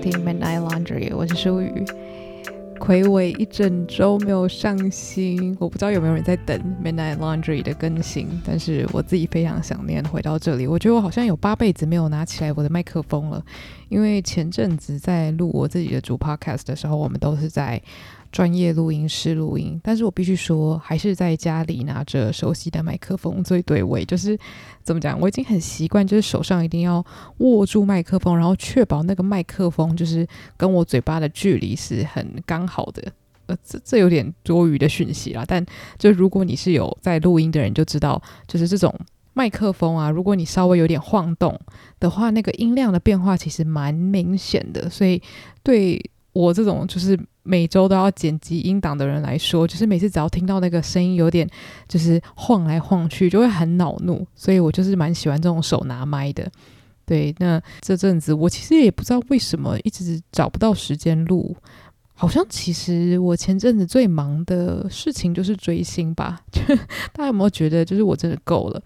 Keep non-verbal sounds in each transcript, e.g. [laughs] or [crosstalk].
听 Midnight Laundry，我是舒雨。魁伟一整周没有上新，我不知道有没有人在等 Midnight Laundry 的更新，但是我自己非常想念回到这里。我觉得我好像有八辈子没有拿起来我的麦克风了，因为前阵子在录我自己的主 Podcast 的时候，我们都是在。专业录音师录音，但是我必须说，还是在家里拿着熟悉的麦克风最对味。就是怎么讲，我已经很习惯，就是手上一定要握住麦克风，然后确保那个麦克风就是跟我嘴巴的距离是很刚好的。呃，这这有点多余的讯息啦。但就如果你是有在录音的人，就知道，就是这种麦克风啊，如果你稍微有点晃动的话，那个音量的变化其实蛮明显的。所以对我这种就是。每周都要剪辑音档的人来说，就是每次只要听到那个声音有点就是晃来晃去，就会很恼怒。所以我就是蛮喜欢这种手拿麦的。对，那这阵子我其实也不知道为什么一直找不到时间录，好像其实我前阵子最忙的事情就是追星吧。[laughs] 大家有没有觉得，就是我真的够了？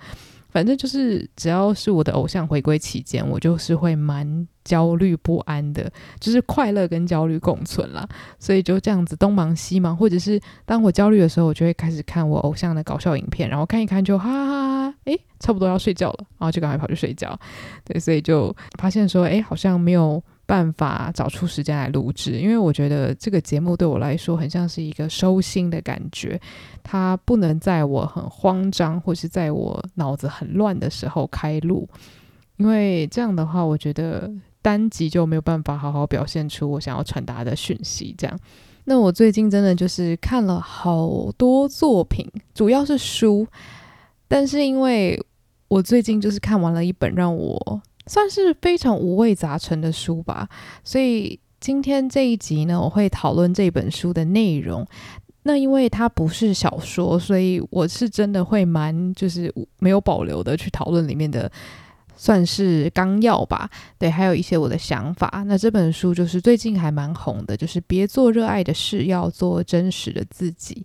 反正就是，只要是我的偶像回归期间，我就是会蛮焦虑不安的，就是快乐跟焦虑共存啦。所以就这样子东忙西忙，或者是当我焦虑的时候，我就会开始看我偶像的搞笑影片，然后看一看就哈哈哈，诶，差不多要睡觉了，然后就赶快跑去睡觉。对，所以就发现说，诶，好像没有。办法找出时间来录制，因为我觉得这个节目对我来说很像是一个收心的感觉，它不能在我很慌张或是在我脑子很乱的时候开录，因为这样的话，我觉得单集就没有办法好好表现出我想要传达的讯息。这样，那我最近真的就是看了好多作品，主要是书，但是因为我最近就是看完了一本让我。算是非常五味杂陈的书吧，所以今天这一集呢，我会讨论这本书的内容。那因为它不是小说，所以我是真的会蛮就是没有保留的去讨论里面的，算是纲要吧。对，还有一些我的想法。那这本书就是最近还蛮红的，就是别做热爱的事，要做真实的自己。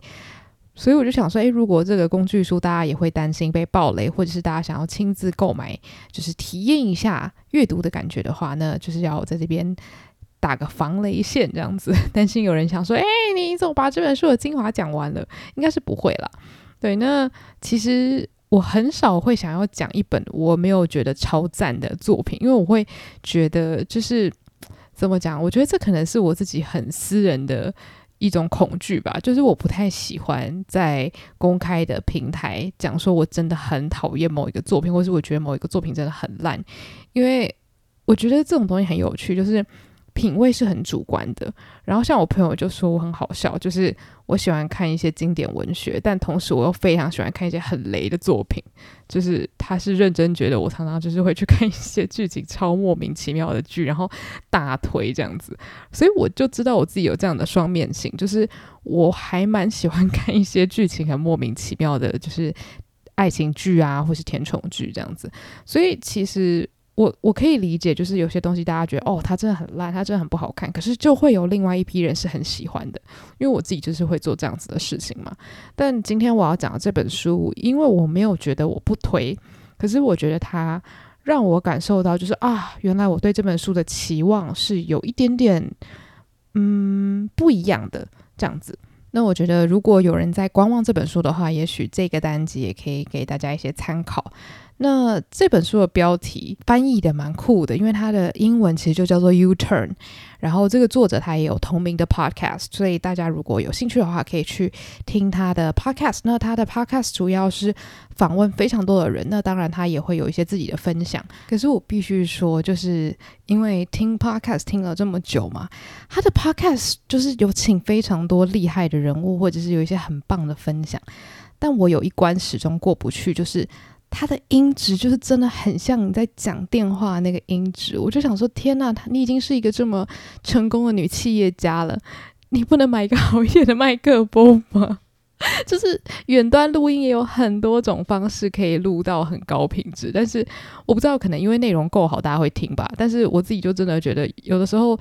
所以我就想说，诶，如果这个工具书大家也会担心被爆雷，或者是大家想要亲自购买，就是体验一下阅读的感觉的话，那就是要在这边打个防雷线，这样子。[laughs] 担心有人想说，诶，你怎么把这本书的精华讲完了？应该是不会啦。对，那其实我很少会想要讲一本我没有觉得超赞的作品，因为我会觉得就是怎么讲？我觉得这可能是我自己很私人的。一种恐惧吧，就是我不太喜欢在公开的平台讲说我真的很讨厌某一个作品，或是我觉得某一个作品真的很烂，因为我觉得这种东西很有趣，就是。品味是很主观的，然后像我朋友就说我很好笑，就是我喜欢看一些经典文学，但同时我又非常喜欢看一些很雷的作品，就是他是认真觉得我常常就是会去看一些剧情超莫名其妙的剧，然后大推这样子，所以我就知道我自己有这样的双面性，就是我还蛮喜欢 [laughs] 看一些剧情很莫名其妙的，就是爱情剧啊，或是甜宠剧这样子，所以其实。我我可以理解，就是有些东西大家觉得哦，它真的很烂，它真的很不好看，可是就会有另外一批人是很喜欢的，因为我自己就是会做这样子的事情嘛。但今天我要讲的这本书，因为我没有觉得我不推，可是我觉得它让我感受到，就是啊，原来我对这本书的期望是有一点点嗯不一样的这样子。那我觉得如果有人在观望这本书的话，也许这个单集也可以给大家一些参考。那这本书的标题翻译的蛮酷的，因为它的英文其实就叫做 U-Turn，然后这个作者他也有同名的 Podcast，所以大家如果有兴趣的话，可以去听他的 Podcast。那他的 Podcast 主要是访问非常多的人，那当然他也会有一些自己的分享。可是我必须说，就是因为听 Podcast 听了这么久嘛，他的 Podcast 就是有请非常多厉害的人物，或者是有一些很棒的分享，但我有一关始终过不去，就是。它的音质就是真的很像你在讲电话那个音质，我就想说，天呐，你已经是一个这么成功的女企业家了，你不能买一个好一点的麦克风吗？[laughs] 就是远端录音也有很多种方式可以录到很高品质，但是我不知道，可能因为内容够好，大家会听吧。但是我自己就真的觉得，有的时候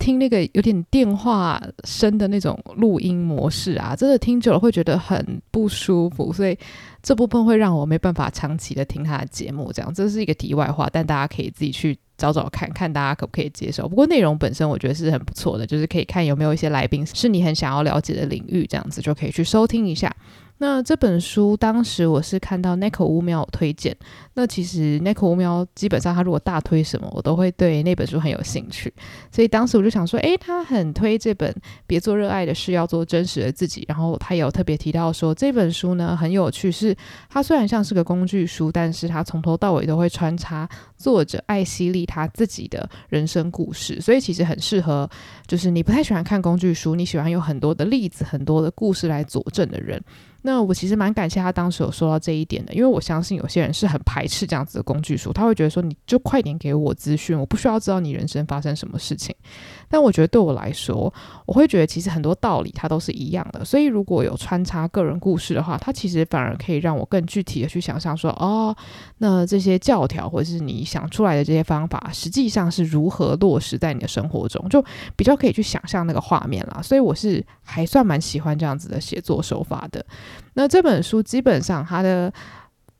听那个有点电话声的那种录音模式啊，真的听久了会觉得很不舒服，所以。这部分会让我没办法长期的听他的节目，这样，这是一个题外话，但大家可以自己去找找看看大家可不可以接受。不过内容本身我觉得是很不错的，就是可以看有没有一些来宾是你很想要了解的领域，这样子就可以去收听一下。那这本书当时我是看到 Nico 乌喵推荐，那其实 Nico 乌喵基本上他如果大推什么，我都会对那本书很有兴趣，所以当时我就想说，诶，他很推这本《别做热爱的事，要做真实的自己》，然后他也有特别提到说这本书呢很有趣，是它虽然像是个工具书，但是它从头到尾都会穿插作者艾希莉他自己的人生故事，所以其实很适合，就是你不太喜欢看工具书，你喜欢有很多的例子、很多的故事来佐证的人。那我其实蛮感谢他当时有说到这一点的，因为我相信有些人是很排斥这样子的工具书，他会觉得说你就快点给我资讯，我不需要知道你人生发生什么事情。但我觉得对我来说，我会觉得其实很多道理它都是一样的，所以如果有穿插个人故事的话，它其实反而可以让我更具体的去想象说，哦，那这些教条或者是你想出来的这些方法，实际上是如何落实在你的生活中，就比较可以去想象那个画面啦。所以我是还算蛮喜欢这样子的写作手法的。那这本书基本上它的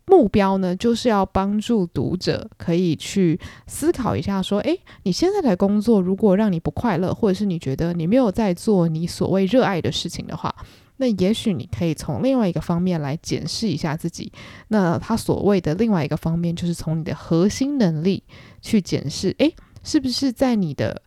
目标呢，就是要帮助读者可以去思考一下，说，诶，你现在的工作如果让你不快乐，或者是你觉得你没有在做你所谓热爱的事情的话，那也许你可以从另外一个方面来检视一下自己。那他所谓的另外一个方面，就是从你的核心能力去检视，诶，是不是在你的。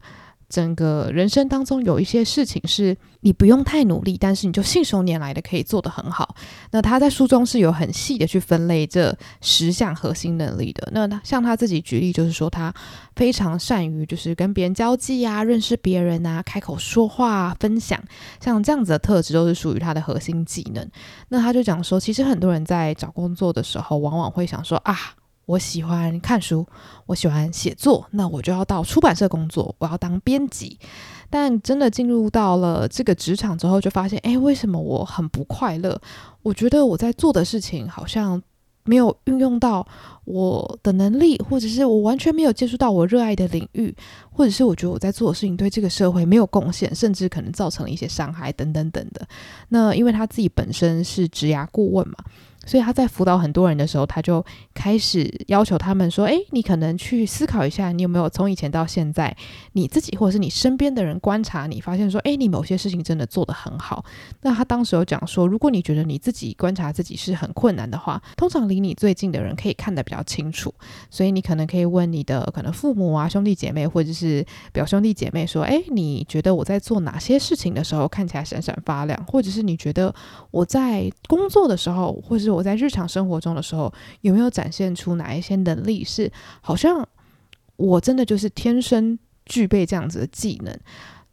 整个人生当中有一些事情是你不用太努力，但是你就信手拈来的可以做得很好。那他在书中是有很细的去分类这十项核心能力的。那他像他自己举例，就是说他非常善于就是跟别人交际啊，认识别人啊，开口说话，分享，像这样子的特质都是属于他的核心技能。那他就讲说，其实很多人在找工作的时候，往往会想说啊。我喜欢看书，我喜欢写作，那我就要到出版社工作，我要当编辑。但真的进入到了这个职场之后，就发现，哎，为什么我很不快乐？我觉得我在做的事情好像没有运用到我的能力，或者是我完全没有接触到我热爱的领域，或者是我觉得我在做的事情对这个社会没有贡献，甚至可能造成了一些伤害等等等的。那因为他自己本身是职涯顾问嘛。所以他在辅导很多人的时候，他就开始要求他们说：“诶，你可能去思考一下，你有没有从以前到现在，你自己或者是你身边的人观察你，发现说，诶，你某些事情真的做得很好。”那他当时有讲说，如果你觉得你自己观察自己是很困难的话，通常离你最近的人可以看得比比较清楚，所以你可能可以问你的可能父母啊、兄弟姐妹或者是表兄弟姐妹说：“诶，你觉得我在做哪些事情的时候看起来闪闪发亮？或者是你觉得我在工作的时候，或者是我在日常生活中的时候，有没有展现出哪一些能力是好像我真的就是天生具备这样子的技能？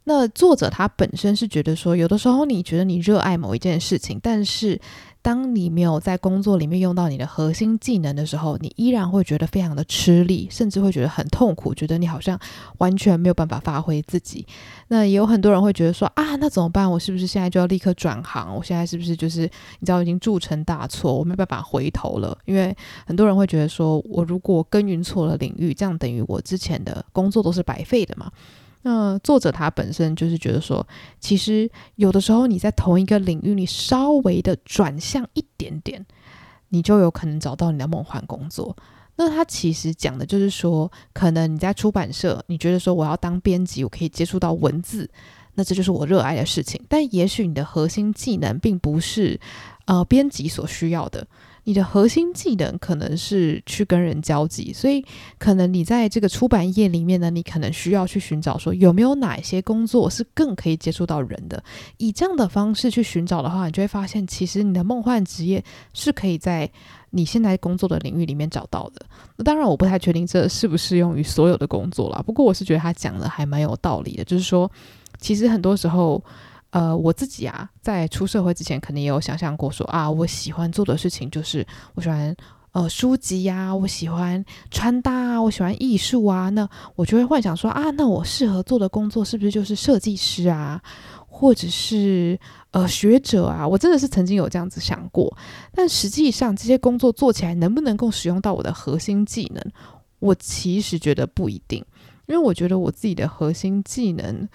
那作者他本身是觉得说，有的时候你觉得你热爱某一件事情，但是。当你没有在工作里面用到你的核心技能的时候，你依然会觉得非常的吃力，甚至会觉得很痛苦，觉得你好像完全没有办法发挥自己。那也有很多人会觉得说啊，那怎么办？我是不是现在就要立刻转行？我现在是不是就是你知道已经铸成大错，我没办法回头了？因为很多人会觉得说，我如果耕耘错了领域，这样等于我之前的工作都是白费的嘛。那作者他本身就是觉得说，其实有的时候你在同一个领域，你稍微的转向一点点，你就有可能找到你的梦幻工作。那他其实讲的就是说，可能你在出版社，你觉得说我要当编辑，我可以接触到文字，那这就是我热爱的事情。但也许你的核心技能并不是呃编辑所需要的。你的核心技能可能是去跟人交际，所以可能你在这个出版业里面呢，你可能需要去寻找说有没有哪一些工作是更可以接触到人的。以这样的方式去寻找的话，你就会发现，其实你的梦幻职业是可以在你现在工作的领域里面找到的。那当然，我不太确定这适不适用于所有的工作啦。不过我是觉得他讲的还蛮有道理的，就是说，其实很多时候。呃，我自己啊，在出社会之前，肯定也有想象过说啊，我喜欢做的事情就是我喜欢呃书籍呀、我喜欢穿搭啊，我喜欢艺术啊，那我就会幻想说啊，那我适合做的工作是不是就是设计师啊，或者是呃学者啊？我真的是曾经有这样子想过，但实际上这些工作做起来能不能够使用到我的核心技能，我其实觉得不一定，因为我觉得我自己的核心技能。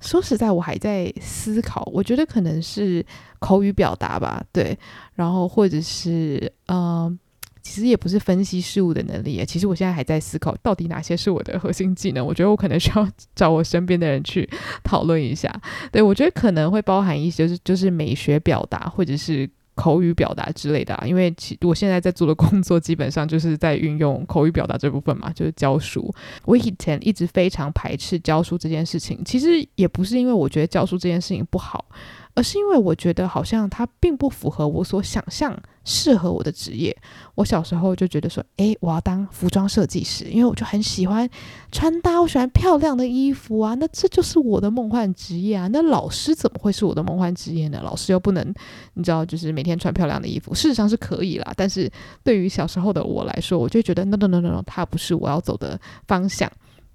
说实在，我还在思考。我觉得可能是口语表达吧，对，然后或者是嗯、其实也不是分析事物的能力。其实我现在还在思考，到底哪些是我的核心技能。我觉得我可能需要 [laughs] 找我身边的人去讨论一下。对，我觉得可能会包含一些，就是就是美学表达，或者是。口语表达之类的啊，因为其我现在在做的工作基本上就是在运用口语表达这部分嘛，就是教书。我以前一直非常排斥教书这件事情，其实也不是因为我觉得教书这件事情不好。而是因为我觉得好像它并不符合我所想象适合我的职业。我小时候就觉得说，诶，我要当服装设计师，因为我就很喜欢穿搭，我喜欢漂亮的衣服啊。那这就是我的梦幻职业啊。那老师怎么会是我的梦幻职业呢？老师又不能，你知道，就是每天穿漂亮的衣服。事实上是可以啦，但是对于小时候的我来说，我就觉得 no no no no no，它不是我要走的方向。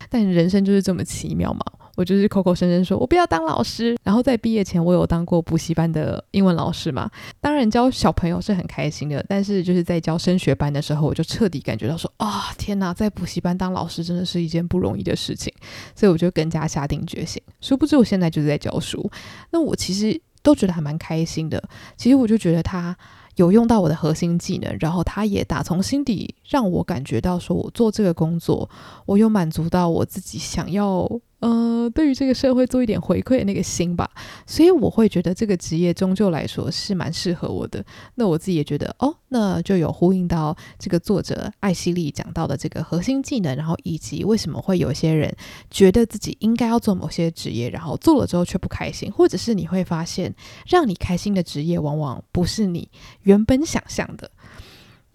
但人生就是这么奇妙嘛。我就是口口声声说我不要当老师，然后在毕业前我有当过补习班的英文老师嘛。当然教小朋友是很开心的，但是就是在教升学班的时候，我就彻底感觉到说啊、天哪，在补习班当老师真的是一件不容易的事情，所以我就更加下定决心。殊不知我现在就是在教书，那我其实都觉得还蛮开心的。其实我就觉得他。有用到我的核心技能，然后他也打从心底让我感觉到，说我做这个工作，我有满足到我自己想要，呃，对于这个社会做一点回馈的那个心吧。所以我会觉得这个职业终究来说是蛮适合我的。那我自己也觉得，哦，那就有呼应到这个作者艾希莉讲到的这个核心技能，然后以及为什么会有些人觉得自己应该要做某些职业，然后做了之后却不开心，或者是你会发现，让你开心的职业往往不是你原本想象的，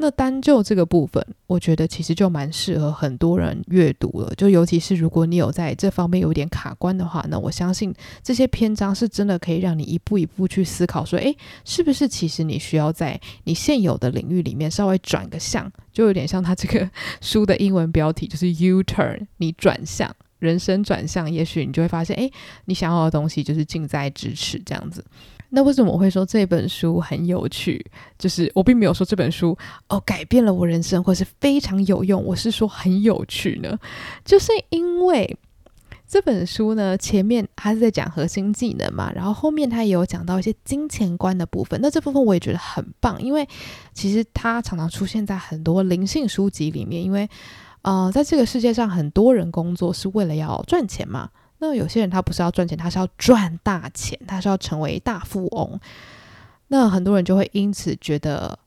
那单就这个部分，我觉得其实就蛮适合很多人阅读了。就尤其是如果你有在这方面有点卡关的话，那我相信这些篇章是真的可以让你一步一步去思考，说，诶，是不是其实你需要在你现有的领域里面稍微转个向，就有点像他这个 [laughs] 书的英文标题，就是 U turn，你转向，人生转向，也许你就会发现，诶，你想要的东西就是近在咫尺，这样子。那为什么我会说这本书很有趣？就是我并没有说这本书哦改变了我人生，或是非常有用。我是说很有趣呢，就是因为这本书呢，前面它是在讲核心技能嘛，然后后面它也有讲到一些金钱观的部分。那这部分我也觉得很棒，因为其实它常常出现在很多灵性书籍里面。因为呃，在这个世界上，很多人工作是为了要赚钱嘛。那有些人他不是要赚钱，他是要赚大钱，他是要成为大富翁。那很多人就会因此觉得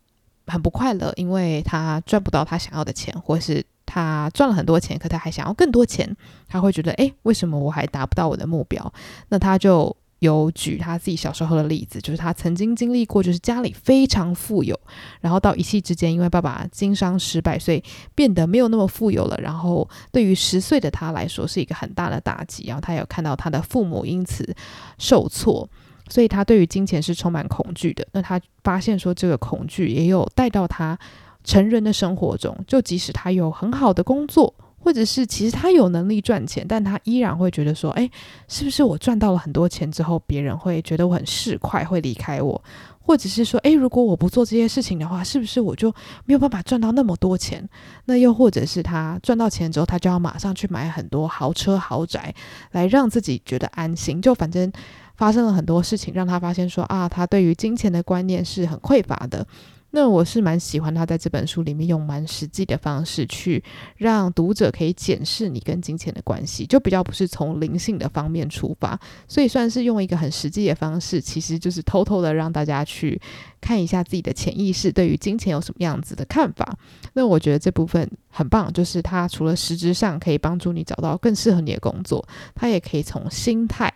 很不快乐，因为他赚不到他想要的钱，或是他赚了很多钱，可他还想要更多钱，他会觉得，诶，为什么我还达不到我的目标？那他就。有举他自己小时候的例子，就是他曾经经历过，就是家里非常富有，然后到一夕之间，因为爸爸经商失败，所以变得没有那么富有了。然后对于十岁的他来说，是一个很大的打击。然后他有看到他的父母因此受挫，所以他对于金钱是充满恐惧的。那他发现说，这个恐惧也有带到他成人的生活中，就即使他有很好的工作。或者是其实他有能力赚钱，但他依然会觉得说，诶，是不是我赚到了很多钱之后，别人会觉得我很市侩，会离开我？或者是说，诶，如果我不做这些事情的话，是不是我就没有办法赚到那么多钱？那又或者是他赚到钱之后，他就要马上去买很多豪车豪宅，来让自己觉得安心？就反正发生了很多事情，让他发现说，啊，他对于金钱的观念是很匮乏的。那我是蛮喜欢他在这本书里面用蛮实际的方式去让读者可以检视你跟金钱的关系，就比较不是从灵性的方面出发，所以算是用一个很实际的方式，其实就是偷偷的让大家去看一下自己的潜意识对于金钱有什么样子的看法。那我觉得这部分很棒，就是它除了实质上可以帮助你找到更适合你的工作，它也可以从心态。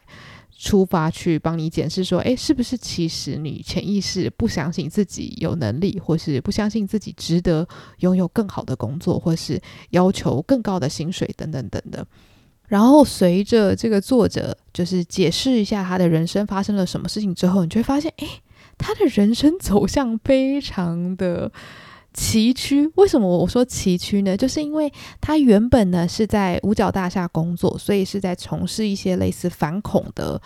出发去帮你检视说，诶，是不是其实你潜意识不相信自己有能力，或是不相信自己值得拥有更好的工作，或是要求更高的薪水等等等的。然后随着这个作者就是解释一下他的人生发生了什么事情之后，你就会发现，诶，他的人生走向非常的。崎岖，为什么我说崎岖呢？就是因为他原本呢是在五角大厦工作，所以是在从事一些类似反恐的，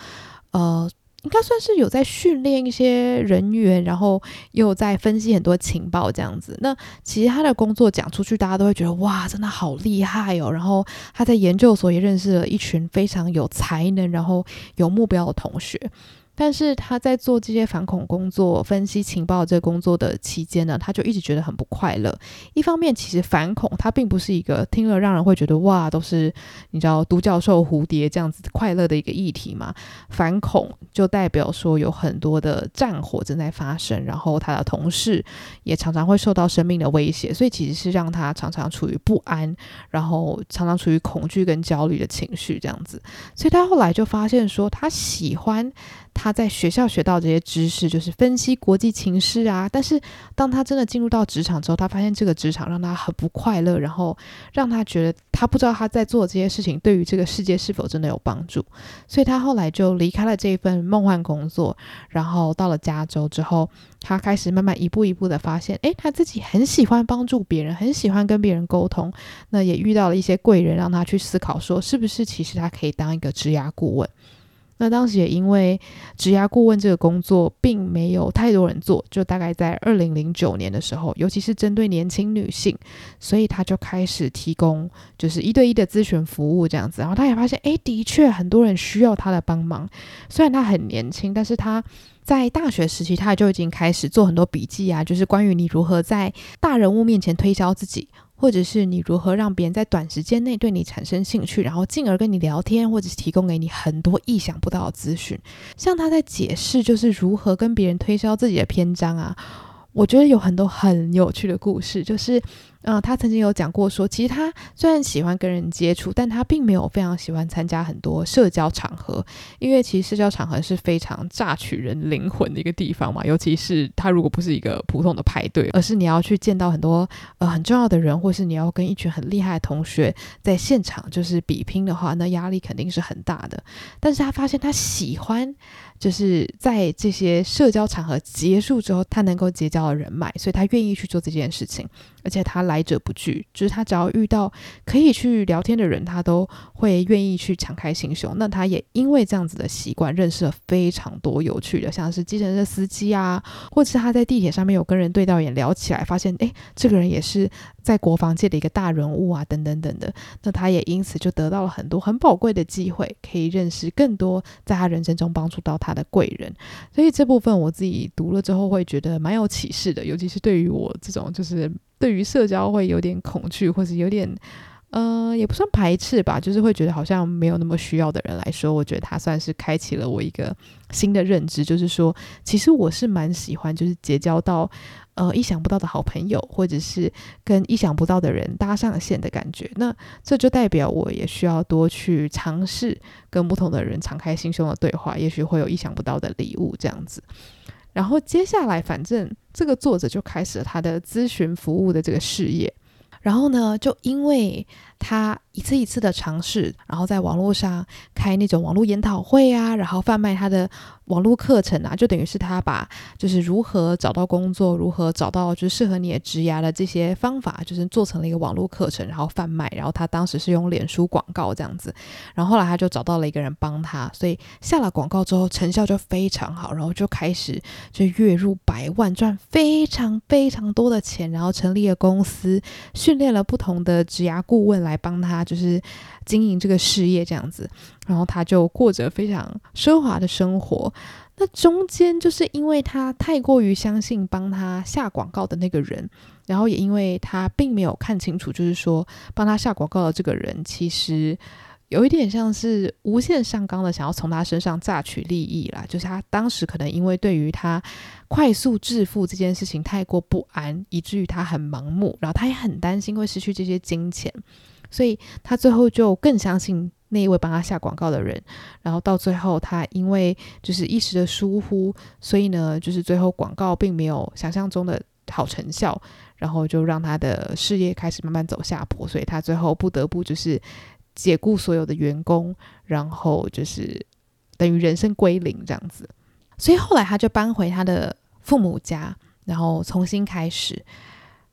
呃，应该算是有在训练一些人员，然后又在分析很多情报这样子。那其他的工作讲出去，大家都会觉得哇，真的好厉害哦。然后他在研究所也认识了一群非常有才能，然后有目标的同学。但是他在做这些反恐工作、分析情报这工作的期间呢，他就一直觉得很不快乐。一方面，其实反恐它并不是一个听了让人会觉得哇，都是你知道独角兽、蝴蝶这样子快乐的一个议题嘛。反恐就代表说有很多的战火正在发生，然后他的同事也常常会受到生命的威胁，所以其实是让他常常处于不安，然后常常处于恐惧跟焦虑的情绪这样子。所以他后来就发现说，他喜欢。他在学校学到这些知识，就是分析国际情势啊。但是当他真的进入到职场之后，他发现这个职场让他很不快乐，然后让他觉得他不知道他在做这些事情对于这个世界是否真的有帮助。所以他后来就离开了这一份梦幻工作，然后到了加州之后，他开始慢慢一步一步的发现，诶，他自己很喜欢帮助别人，很喜欢跟别人沟通。那也遇到了一些贵人，让他去思考说，是不是其实他可以当一个职涯顾问。那当时也因为职涯顾问这个工作并没有太多人做，就大概在二零零九年的时候，尤其是针对年轻女性，所以他就开始提供就是一对一的咨询服务这样子。然后他也发现，诶，的确很多人需要他的帮忙。虽然他很年轻，但是他在大学时期他就已经开始做很多笔记啊，就是关于你如何在大人物面前推销自己。或者是你如何让别人在短时间内对你产生兴趣，然后进而跟你聊天，或者是提供给你很多意想不到的资讯。像他在解释，就是如何跟别人推销自己的篇章啊，我觉得有很多很有趣的故事，就是。嗯、他曾经有讲过说，其实他虽然喜欢跟人接触，但他并没有非常喜欢参加很多社交场合，因为其实社交场合是非常榨取人灵魂的一个地方嘛。尤其是他如果不是一个普通的派对，而是你要去见到很多呃很重要的人，或是你要跟一群很厉害的同学在现场就是比拼的话，那压力肯定是很大的。但是他发现他喜欢，就是在这些社交场合结束之后，他能够结交的人脉，所以他愿意去做这件事情。而且他来者不拒，就是他只要遇到可以去聊天的人，他都会愿意去敞开心胸。那他也因为这样子的习惯，认识了非常多有趣的，像是计程车司机啊，或者是他在地铁上面有跟人对到眼聊起来，发现诶，这个人也是在国防界的一个大人物啊，等等等等的。那他也因此就得到了很多很宝贵的机会，可以认识更多在他人生中帮助到他他的贵人。所以这部分我自己读了之后会觉得蛮有启示的，尤其是对于我这种就是。对于社交会有点恐惧，或是有点，呃，也不算排斥吧，就是会觉得好像没有那么需要的人来说，我觉得他算是开启了我一个新的认知，就是说，其实我是蛮喜欢，就是结交到呃意想不到的好朋友，或者是跟意想不到的人搭上线的感觉。那这就代表我也需要多去尝试跟不同的人敞开心胸的对话，也许会有意想不到的礼物这样子。然后接下来，反正这个作者就开始了他的咨询服务的这个事业。然后呢，就因为他一次一次的尝试，然后在网络上开那种网络研讨会啊，然后贩卖他的网络课程啊，就等于是他把就是如何找到工作，如何找到就是适合你的职涯的这些方法，就是做成了一个网络课程，然后贩卖。然后他当时是用脸书广告这样子，然后后来他就找到了一个人帮他，所以下了广告之后成效就非常好，然后就开始就月入百万，赚非常非常多的钱，然后成立了公司，训练了不同的职涯顾问来来帮他，就是经营这个事业这样子，然后他就过着非常奢华的生活。那中间就是因为他太过于相信帮他下广告的那个人，然后也因为他并没有看清楚，就是说帮他下广告的这个人其实。有一点像是无限上纲的，想要从他身上榨取利益啦。就是他当时可能因为对于他快速致富这件事情太过不安，以至于他很盲目，然后他也很担心会失去这些金钱，所以他最后就更相信那一位帮他下广告的人。然后到最后，他因为就是一时的疏忽，所以呢，就是最后广告并没有想象中的好成效，然后就让他的事业开始慢慢走下坡，所以他最后不得不就是。解雇所有的员工，然后就是等于人生归零这样子，所以后来他就搬回他的父母家，然后重新开始。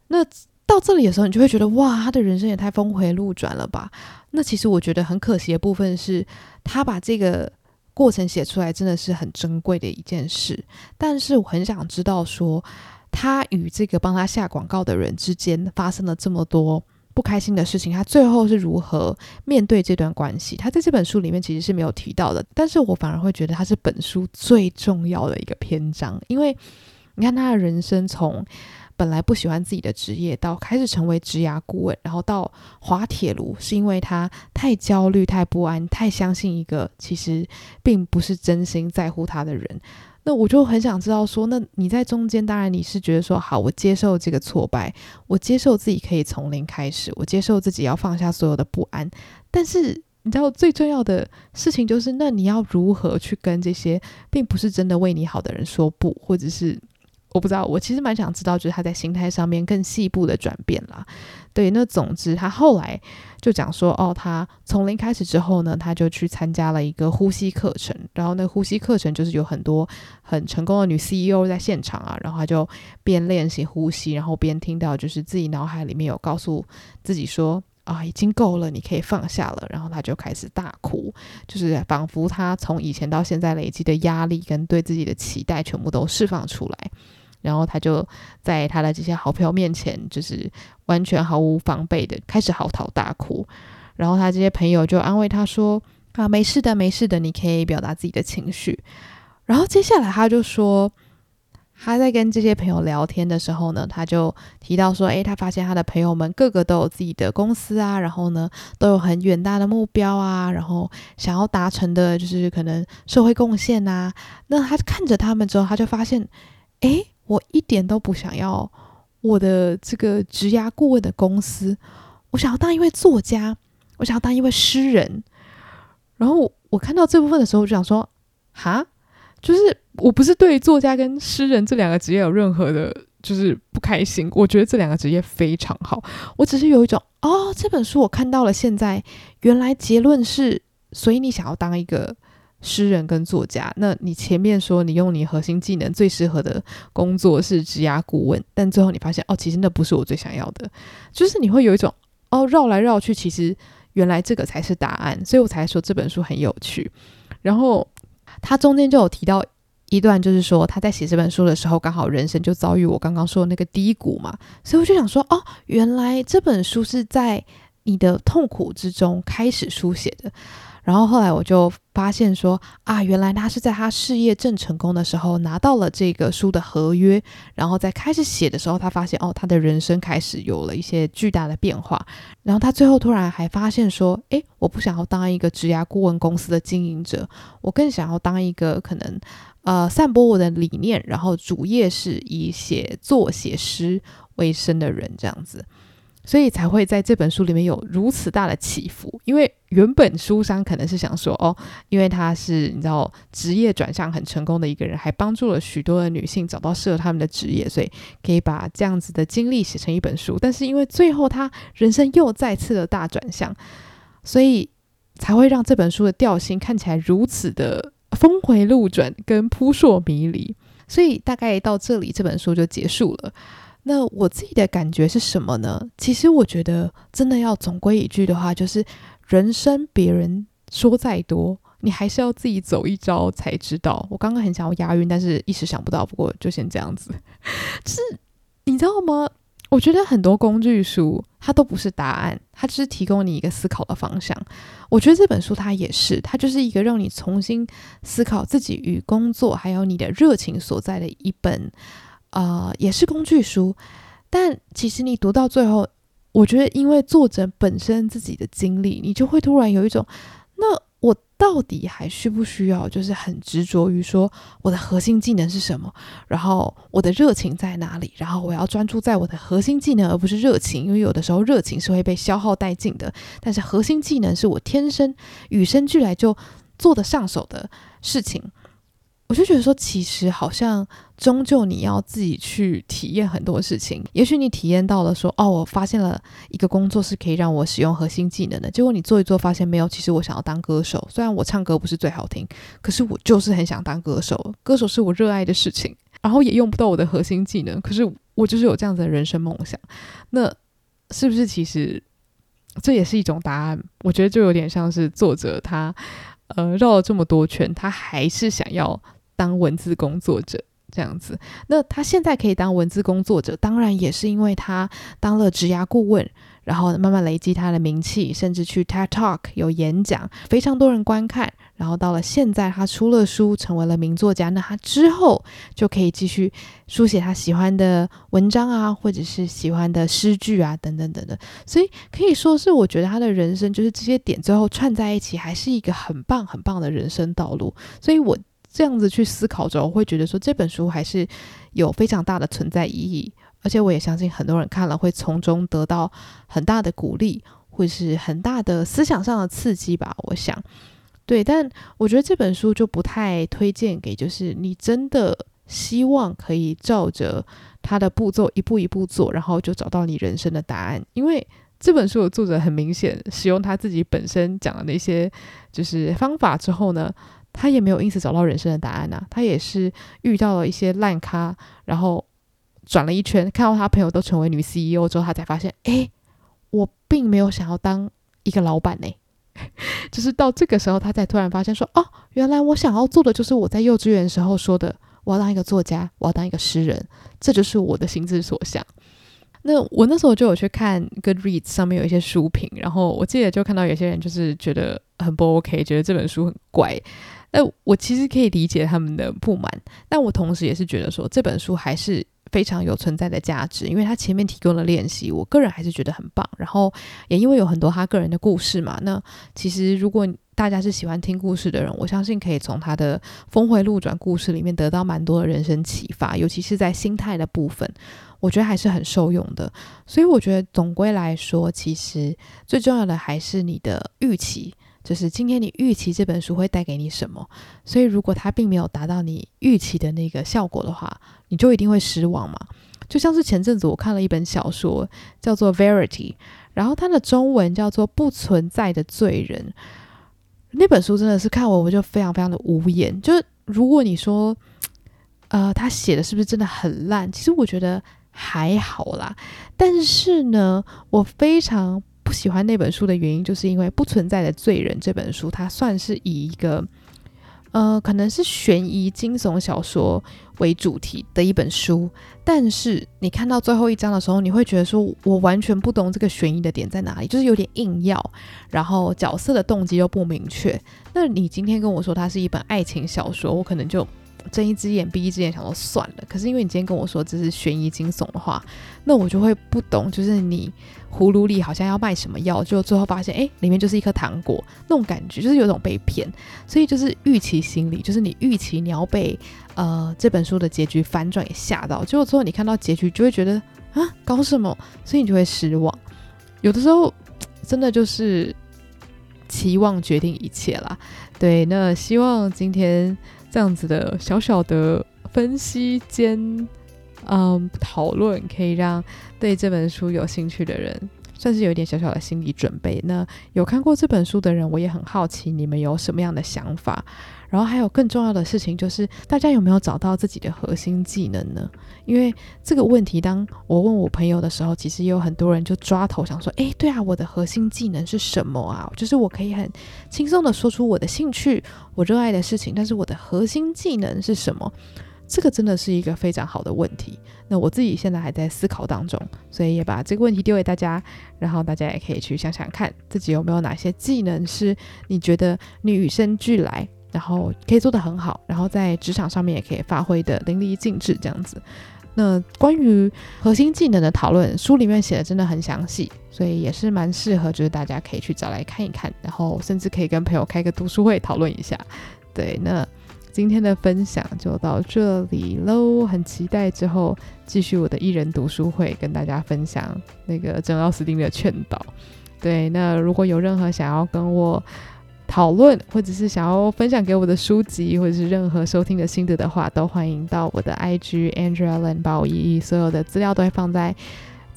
那到这里的时候，你就会觉得哇，他的人生也太峰回路转了吧？那其实我觉得很可惜的部分是，他把这个过程写出来真的是很珍贵的一件事。但是我很想知道说，他与这个帮他下广告的人之间发生了这么多。不开心的事情，他最后是如何面对这段关系？他在这本书里面其实是没有提到的，但是我反而会觉得他是本书最重要的一个篇章，因为你看他的人生从本来不喜欢自己的职业，到开始成为职涯顾问，然后到滑铁卢，是因为他太焦虑、太不安、太相信一个其实并不是真心在乎他的人。那我就很想知道说，那你在中间，当然你是觉得说，好，我接受这个挫败，我接受自己可以从零开始，我接受自己要放下所有的不安。但是你知道最重要的事情就是，那你要如何去跟这些并不是真的为你好的人说不，或者是？我不知道，我其实蛮想知道，就是他在心态上面更细部的转变啦。对，那总之他后来就讲说，哦，他从零开始之后呢，他就去参加了一个呼吸课程，然后那呼吸课程就是有很多很成功的女 CEO 在现场啊，然后他就边练习呼吸，然后边听到就是自己脑海里面有告诉自己说，啊，已经够了，你可以放下了，然后他就开始大哭，就是仿佛他从以前到现在累积的压力跟对自己的期待全部都释放出来。然后他就在他的这些好朋友面前，就是完全毫无防备的开始嚎啕大哭。然后他这些朋友就安慰他说：“啊，没事的，没事的，你可以表达自己的情绪。”然后接下来他就说，他在跟这些朋友聊天的时候呢，他就提到说：“诶，他发现他的朋友们个个都有自己的公司啊，然后呢都有很远大的目标啊，然后想要达成的就是可能社会贡献啊。那他看着他们之后，他就发现，诶。我一点都不想要我的这个职涯顾问的公司，我想要当一位作家，我想要当一位诗人。然后我看到这部分的时候，我就想说，哈，就是我不是对作家跟诗人这两个职业有任何的，就是不开心。我觉得这两个职业非常好，我只是有一种，哦，这本书我看到了，现在原来结论是，所以你想要当一个。诗人跟作家，那你前面说你用你核心技能最适合的工作是职涯顾问，但最后你发现哦，其实那不是我最想要的，就是你会有一种哦，绕来绕去，其实原来这个才是答案，所以我才说这本书很有趣。然后他中间就有提到一段，就是说他在写这本书的时候，刚好人生就遭遇我刚刚说的那个低谷嘛，所以我就想说哦，原来这本书是在你的痛苦之中开始书写的。然后后来我就发现说啊，原来他是在他事业正成功的时候拿到了这个书的合约，然后在开始写的时候，他发现哦，他的人生开始有了一些巨大的变化。然后他最后突然还发现说，诶，我不想要当一个职涯顾问公司的经营者，我更想要当一个可能呃散播我的理念，然后主业是以写作写诗为生的人这样子。所以才会在这本书里面有如此大的起伏，因为原本书商可能是想说，哦，因为他是你知道职业转向很成功的一个人，还帮助了许多的女性找到适合他们的职业，所以可以把这样子的经历写成一本书。但是因为最后他人生又再次的大转向，所以才会让这本书的调性看起来如此的峰回路转跟扑朔迷离。所以大概到这里，这本书就结束了。那我自己的感觉是什么呢？其实我觉得，真的要总归一句的话，就是人生别人说再多，你还是要自己走一遭才知道。我刚刚很想要押韵，但是一时想不到。不过就先这样子。[laughs] 是你知道吗？我觉得很多工具书它都不是答案，它只是提供你一个思考的方向。我觉得这本书它也是，它就是一个让你重新思考自己与工作还有你的热情所在的一本。呃，也是工具书，但其实你读到最后，我觉得因为作者本身自己的经历，你就会突然有一种，那我到底还需不需要，就是很执着于说我的核心技能是什么，然后我的热情在哪里，然后我要专注在我的核心技能，而不是热情，因为有的时候热情是会被消耗殆尽的，但是核心技能是我天生与生俱来就做得上手的事情。我就觉得说，其实好像终究你要自己去体验很多事情。也许你体验到了说，哦，我发现了一个工作是可以让我使用核心技能的。结果你做一做，发现没有。其实我想要当歌手，虽然我唱歌不是最好听，可是我就是很想当歌手。歌手是我热爱的事情，然后也用不到我的核心技能，可是我就是有这样子的人生梦想。那是不是其实这也是一种答案？我觉得就有点像是作者他呃绕了这么多圈，他还是想要。当文字工作者这样子，那他现在可以当文字工作者，当然也是因为他当了职涯顾问，然后慢慢累积他的名气，甚至去 TED Talk 有演讲，非常多人观看。然后到了现在，他出了书，成为了名作家。那他之后就可以继续书写他喜欢的文章啊，或者是喜欢的诗句啊，等等等等。所以可以说是，我觉得他的人生就是这些点最后串在一起，还是一个很棒很棒的人生道路。所以我这样子去思考之后，我会觉得说这本书还是有非常大的存在意义。而且我也相信很多人看了会从中得到很大的鼓励，或是很大的思想上的刺激吧。我想，对，但我觉得这本书就不太推荐给，就是你真的希望可以照着他的步骤一步一步做，然后就找到你人生的答案。因为这本书的作者很明显使用他自己本身讲的那些就是方法之后呢，他也没有因此找到人生的答案呐、他也是遇到了一些烂咖，然后。转了一圈，看到他朋友都成为女 CEO 之后，他才发现，诶，我并没有想要当一个老板呢。[laughs] 就是到这个时候，他才突然发现说，哦，原来我想要做的就是我在幼稚园时候说的，我要当一个作家，我要当一个诗人，这就是我的心之所向。那我那时候就有去看 Goodreads 上面有一些书评，然后我记得就看到有些人就是觉得很不 OK，觉得这本书很怪。那我其实可以理解他们的不满，但我同时也是觉得说这本书还是。非常有存在的价值，因为他前面提供了练习，我个人还是觉得很棒。然后也因为有很多他个人的故事嘛，那其实如果大家是喜欢听故事的人，我相信可以从他的峰回路转故事里面得到蛮多的人生启发，尤其是在心态的部分，我觉得还是很受用的。所以我觉得总归来说，其实最重要的还是你的预期。就是今天你预期这本书会带给你什么，所以如果它并没有达到你预期的那个效果的话，你就一定会失望嘛。就像是前阵子我看了一本小说，叫做《Verity》，然后它的中文叫做《不存在的罪人》。那本书真的是看完我就非常非常的无言。就是如果你说，呃，他写的是不是真的很烂？其实我觉得还好啦。但是呢，我非常。不喜欢那本书的原因，就是因为《不存在的罪人》这本书，它算是以一个呃，可能是悬疑惊悚小说为主题的一本书。但是你看到最后一章的时候，你会觉得说，我完全不懂这个悬疑的点在哪里，就是有点硬要，然后角色的动机又不明确。那你今天跟我说它是一本爱情小说，我可能就睁一只眼闭一只眼，想说算了。可是因为你今天跟我说这是悬疑惊悚的话，那我就会不懂，就是你。葫芦里好像要卖什么药，就最后发现，哎，里面就是一颗糖果，那种感觉就是有种被骗，所以就是预期心理，就是你预期你要被呃这本书的结局反转给吓到，结果最后你看到结局就会觉得啊搞什么，所以你就会失望。有的时候真的就是期望决定一切啦。对，那希望今天这样子的小小的分析兼。嗯，讨论可以让对这本书有兴趣的人算是有一点小小的心理准备。那有看过这本书的人，我也很好奇你们有什么样的想法。然后还有更重要的事情就是，大家有没有找到自己的核心技能呢？因为这个问题，当我问我朋友的时候，其实也有很多人就抓头想说：“诶，对啊，我的核心技能是什么啊？就是我可以很轻松的说出我的兴趣、我热爱的事情，但是我的核心技能是什么？”这个真的是一个非常好的问题，那我自己现在还在思考当中，所以也把这个问题丢给大家，然后大家也可以去想想看，自己有没有哪些技能是你觉得你与生俱来，然后可以做得很好，然后在职场上面也可以发挥得淋漓尽致这样子。那关于核心技能的讨论，书里面写的真的很详细，所以也是蛮适合，就是大家可以去找来看一看，然后甚至可以跟朋友开个读书会讨论一下。对，那。今天的分享就到这里喽，很期待之后继续我的一人读书会，跟大家分享那个珍奥斯汀的劝导。对，那如果有任何想要跟我讨论，或者是想要分享给我的书籍，或者是任何收听的心得的话，都欢迎到我的 IG Andrea Lan 八五一一，所有的资料都会放在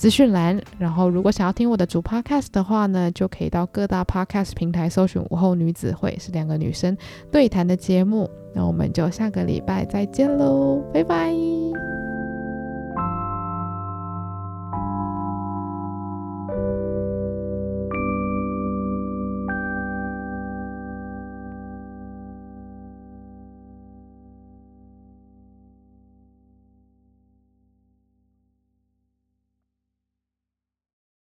资讯栏，然后如果想要听我的主 podcast 的话呢，就可以到各大 podcast 平台搜寻“午后女子会”，是两个女生对谈的节目。那我们就下个礼拜再见喽，拜拜。